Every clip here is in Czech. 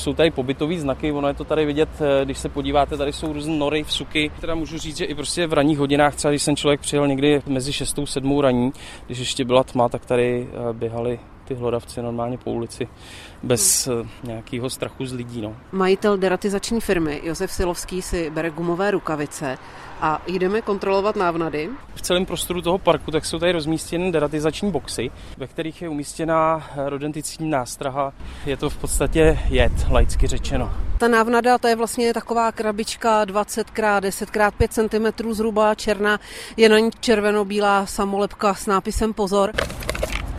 Jsou tady pobytové znaky, ono je to tady vidět, eh, když se podíváte, tady jsou různé nory, vsuky. Teda můžu říct, že i prostě v ranních hodinách, třeba když jsem člověk přijel někdy mezi 6 a 7 raní, když ještě byla tma, tak tady eh, běhali ty hlodavci normálně po ulici bez hmm. nějakého strachu z lidí. No. Majitel deratizační firmy Josef Silovský si bere gumové rukavice a jdeme kontrolovat návnady. V celém prostoru toho parku tak jsou tady rozmístěny deratizační boxy, ve kterých je umístěná rodenticní nástraha. Je to v podstatě jed, laicky řečeno. Ta návnada to je vlastně taková krabička 20 x 10 x 5 cm zhruba černá, je na ní červeno-bílá samolepka s nápisem pozor.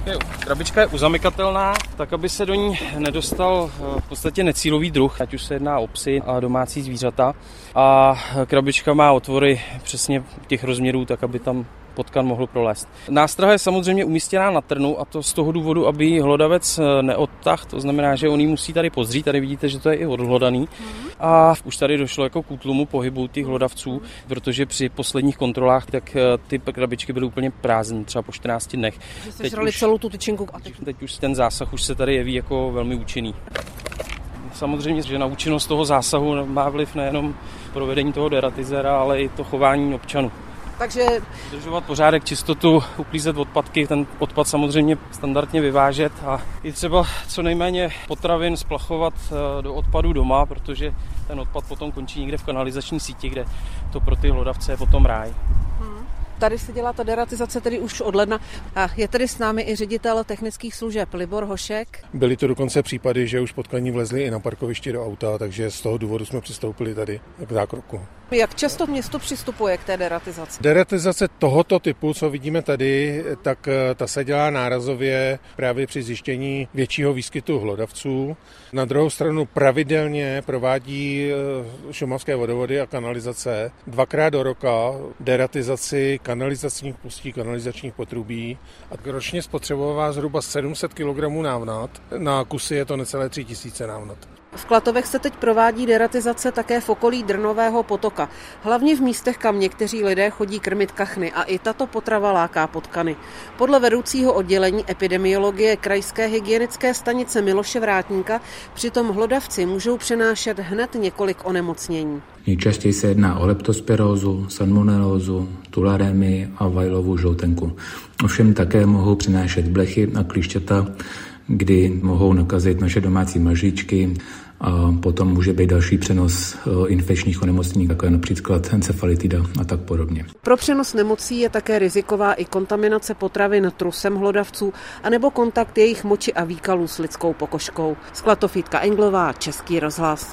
Jo, krabička je uzamykatelná, tak aby se do ní nedostal eh, v podstatě necílový druh, ať už se jedná o psy a domácí zvířata. A krabička má otvory přesně těch rozměrů, tak aby tam potkan mohl prolézt. Nástraha je samozřejmě umístěná na trnu a to z toho důvodu, aby ji hlodavec eh, neodtah, to znamená, že on ji musí tady pozřít, tady vidíte, že to je i odhlodaný. Mhm. A už tady došlo jako k útlumu pohybu těch hlodavců, protože při posledních kontrolách tak eh, ty krabičky byly úplně prázdné, třeba po 14 dnech. Že teď už, celou tu tyčinku a teď... teď už ten zásah už se tady jeví jako velmi účinný. Samozřejmě, že na účinnost toho zásahu má vliv nejenom provedení toho deratizera, ale i to chování občanů. Takže... Držovat pořádek, čistotu, uklízet odpadky, ten odpad samozřejmě standardně vyvážet a i třeba co nejméně potravin splachovat eh, do odpadu doma, protože ten odpad potom končí někde v kanalizační síti, kde to pro ty hlodavce je potom ráj. Hmm. Tady se dělá ta deratizace tedy už od ledna. A je tady s námi i ředitel technických služeb Libor Hošek. Byly to dokonce případy, že už potkaní vlezli i na parkovišti do auta, takže z toho důvodu jsme přistoupili tady k zákroku. Jak často město přistupuje k té deratizaci? Deratizace tohoto typu, co vidíme tady, tak eh, ta se dělá nárazově právě při zjištění většího výskytu hlodavců. Na druhou stranu pravidelně provádí eh, šumovské vodovody a kanalizace dvakrát do roka deratizaci kanalizačních pustí, kanalizačních potrubí a ročně spotřebovává zhruba 700 kg návnat. Na kusy je to necelé 3000 návnat. V Klatovech se teď provádí deratizace také v okolí Drnového potoka, hlavně v místech, kam někteří lidé chodí krmit kachny a i tato potrava láká potkany. Podle vedoucího oddělení epidemiologie Krajské hygienické stanice Miloše Vrátníka přitom hlodavci můžou přenášet hned několik onemocnění. Nejčastěji se jedná o leptospirózu, salmonelózu, tularemy a vajlovou žloutenku. Ovšem také mohou přenášet blechy a klíšťata, kdy mohou nakazit naše domácí mažičky a potom může být další přenos eh, infekčních onemocnění, jako je například encefalitida a tak podobně. Pro přenos nemocí je také riziková i kontaminace potravin trusem hlodavců anebo kontakt jejich moči a výkalů s lidskou pokožkou. Sklatofítka Englová, Český rozhlas.